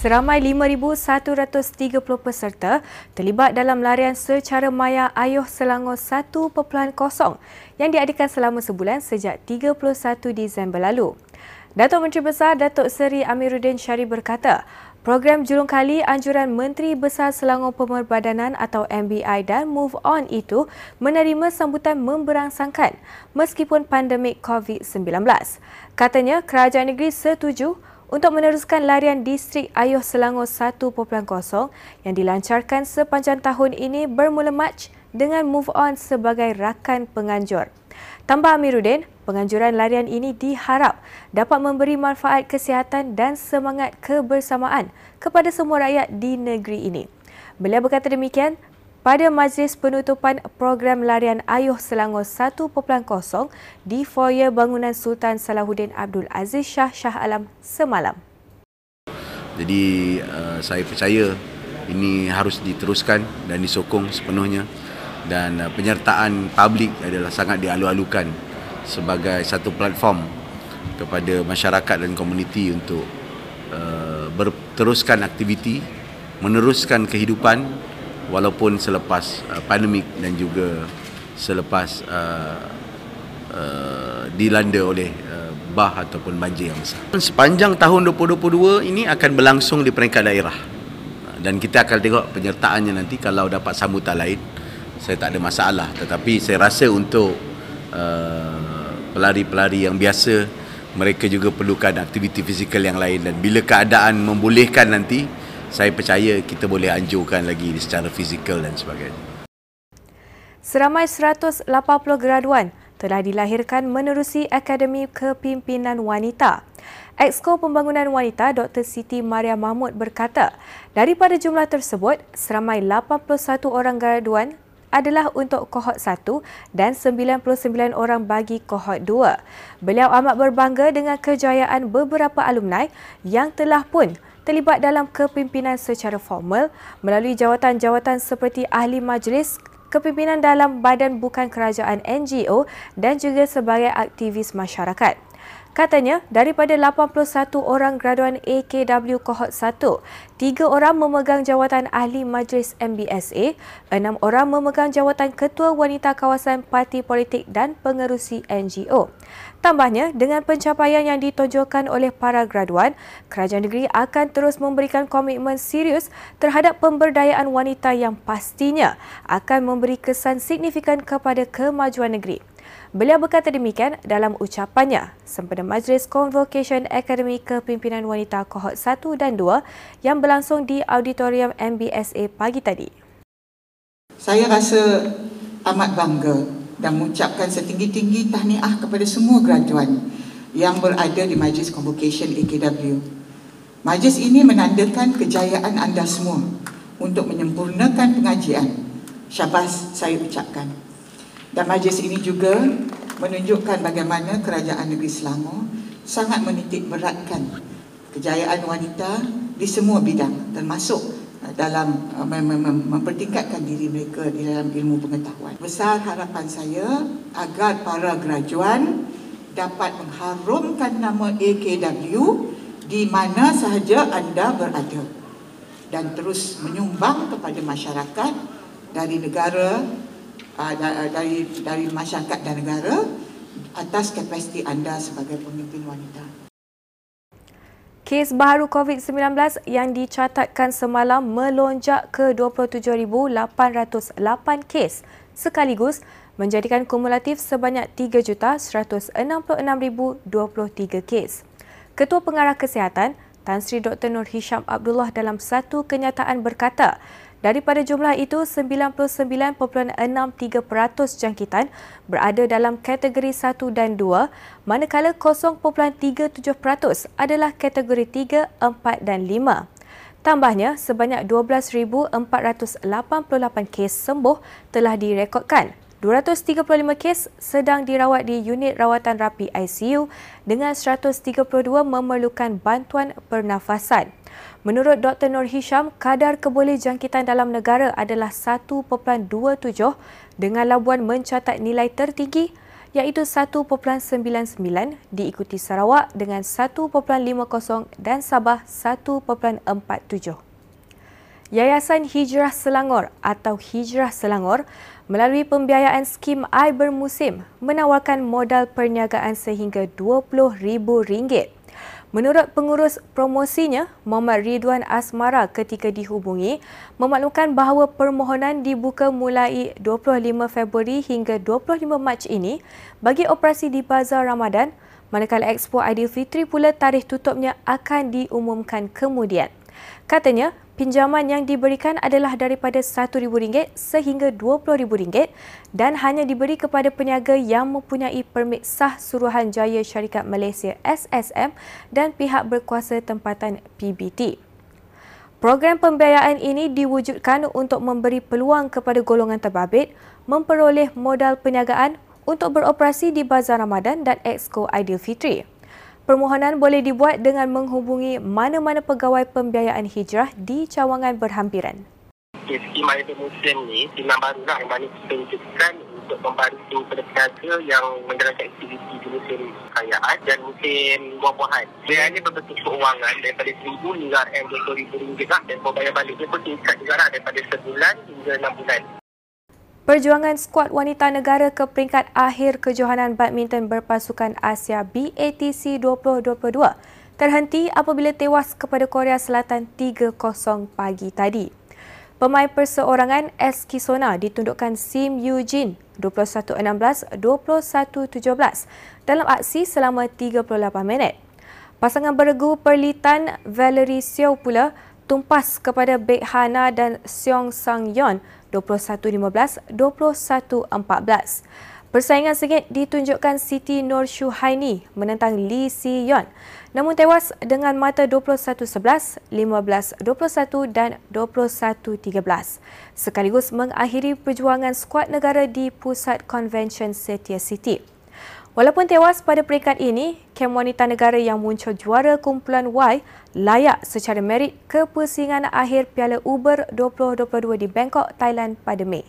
Seramai 5,130 peserta terlibat dalam larian secara maya Ayuh Selangor 1.0 yang diadakan selama sebulan sejak 31 Disember lalu. Datuk Menteri Besar Datuk Seri Amiruddin Syarif berkata, program julung kali anjuran Menteri Besar Selangor Pemerbadanan atau MBI dan Move On itu menerima sambutan memberangsangkan meskipun pandemik COVID-19. Katanya, kerajaan negeri setuju untuk meneruskan larian distrik Ayuh Selangor 1.0 yang dilancarkan sepanjang tahun ini bermula Mac dengan move on sebagai rakan penganjur. Tambah Amiruddin, penganjuran larian ini diharap dapat memberi manfaat kesihatan dan semangat kebersamaan kepada semua rakyat di negeri ini. Beliau berkata demikian pada majlis penutupan program larian Ayuh Selangor 1.0 di foyer bangunan Sultan Salahuddin Abdul Aziz Shah Shah Alam semalam. Jadi uh, saya percaya ini harus diteruskan dan disokong sepenuhnya dan uh, penyertaan publik adalah sangat dialu-alukan sebagai satu platform kepada masyarakat dan komuniti untuk uh, berteruskan aktiviti, meneruskan kehidupan walaupun selepas uh, pandemik dan juga selepas uh, uh, dilanda oleh uh, bah ataupun banjir yang besar. Sepanjang tahun 2022 ini akan berlangsung di peringkat daerah. Dan kita akan tengok penyertaannya nanti kalau dapat sambutan lain saya tak ada masalah tetapi saya rasa untuk uh, pelari-pelari yang biasa mereka juga perlukan aktiviti fizikal yang lain dan bila keadaan membolehkan nanti saya percaya kita boleh anjurkan lagi secara fizikal dan sebagainya. Seramai 180 graduan telah dilahirkan menerusi Akademi Kepimpinan Wanita. Exco Pembangunan Wanita Dr. Siti Maria Mahmud berkata, daripada jumlah tersebut, seramai 81 orang graduan adalah untuk kohort 1 dan 99 orang bagi kohort 2. Beliau amat berbangga dengan kejayaan beberapa alumni yang telah pun terlibat dalam kepimpinan secara formal melalui jawatan-jawatan seperti ahli majlis, kepimpinan dalam badan bukan kerajaan NGO dan juga sebagai aktivis masyarakat. Katanya, daripada 81 orang graduan AKW Kohort 1, tiga orang memegang jawatan ahli majlis MBSA, enam orang memegang jawatan ketua wanita kawasan parti politik dan pengerusi NGO. Tambahnya, dengan pencapaian yang ditonjolkan oleh para graduan, kerajaan negeri akan terus memberikan komitmen serius terhadap pemberdayaan wanita yang pastinya akan memberi kesan signifikan kepada kemajuan negeri. Beliau berkata demikian dalam ucapannya sempena Majlis Convocation Akademi Kepimpinan Wanita Kohort 1 dan 2 yang berlangsung di Auditorium MBSA pagi tadi. Saya rasa amat bangga dan mengucapkan setinggi-tinggi tahniah kepada semua graduan yang berada di Majlis Convocation AKW. Majlis ini menandakan kejayaan anda semua untuk menyempurnakan pengajian. Syabas saya ucapkan. Dan majlis ini juga menunjukkan bagaimana kerajaan negeri Selangor sangat menitik beratkan kejayaan wanita di semua bidang termasuk dalam uh, mempertingkatkan diri mereka di dalam ilmu pengetahuan. Besar harapan saya agar para graduan dapat mengharumkan nama AKW di mana sahaja anda berada dan terus menyumbang kepada masyarakat dari negara Ah, ah, dari dari masyarakat dan negara atas kapasiti anda sebagai pemimpin wanita. Kes baru COVID-19 yang dicatatkan semalam melonjak ke 27,808 kes sekaligus menjadikan kumulatif sebanyak 3,166,023 kes. Ketua Pengarah Kesihatan Tan Sri Dr. Nur Hisham Abdullah dalam satu kenyataan berkata, Daripada jumlah itu, 99.63% jangkitan berada dalam kategori 1 dan 2, manakala 0.37% adalah kategori 3, 4 dan 5. Tambahnya, sebanyak 12,488 kes sembuh telah direkodkan. 235 kes sedang dirawat di unit rawatan rapi ICU dengan 132 memerlukan bantuan pernafasan. Menurut Dr. Nur Hisham, kadar keboleh jangkitan dalam negara adalah 1.27 dengan Labuan mencatat nilai tertinggi iaitu 1.99 diikuti Sarawak dengan 1.50 dan Sabah 1.47. Yayasan Hijrah Selangor atau Hijrah Selangor melalui pembiayaan skim air bermusim menawarkan modal perniagaan sehingga RM20,000 Menurut pengurus promosinya, Muhammad Ridwan Asmara ketika dihubungi, memaklumkan bahawa permohonan dibuka mulai 25 Februari hingga 25 Mac ini bagi operasi di Bazar Ramadan, manakala Expo Aidilfitri pula tarikh tutupnya akan diumumkan kemudian. Katanya, pinjaman yang diberikan adalah daripada RM1,000 sehingga RM20,000 dan hanya diberi kepada peniaga yang mempunyai permit sah Suruhanjaya Syarikat Malaysia SSM dan pihak berkuasa tempatan PBT. Program pembiayaan ini diwujudkan untuk memberi peluang kepada golongan terbabit memperoleh modal perniagaan untuk beroperasi di Bazar Ramadan dan Exco Aidilfitri. Permohonan boleh dibuat dengan menghubungi mana-mana pegawai pembiayaan hijrah di cawangan berhampiran. Okay, skim air musim ni, skim yang baru lah yang mana kita wujudkan untuk membantu pedagang yang menjalankan aktiviti di musim kayaan dan musim buah-buahan. Ini berbentuk keuangan daripada RM1,000 hingga RM20,000 lah dan pembayar baliknya pun tingkat juga lah daripada sebulan hingga enam bulan. Perjuangan skuad wanita negara ke peringkat akhir kejohanan badminton berpasukan Asia BATC 2022 terhenti apabila tewas kepada Korea Selatan 3-0 pagi tadi. Pemain perseorangan S. Kisona ditundukkan Sim Yoo-jin 21-16, 21-17 dalam aksi selama 38 minit. Pasangan beregu Perlitan Valerie Seo pula tumpas kepada Bek Hana dan Seong Sang Yeon 21-15, 21-14. Persaingan sengit ditunjukkan Siti Nur Shuhaini menentang Lee Si Yeon namun tewas dengan mata 21-11, 15-21 dan 21-13 sekaligus mengakhiri perjuangan skuad negara di Pusat Convention Setia City. Walaupun tewas pada peringkat ini, kem wanita negara yang muncul juara kumpulan Y layak secara merit ke pusingan akhir Piala Uber 2022 di Bangkok, Thailand pada Mei.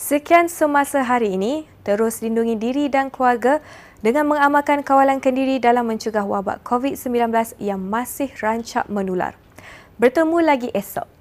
Sekian semasa hari ini, terus lindungi diri dan keluarga dengan mengamalkan kawalan kendiri dalam mencegah wabak COVID-19 yang masih rancak menular. Bertemu lagi esok.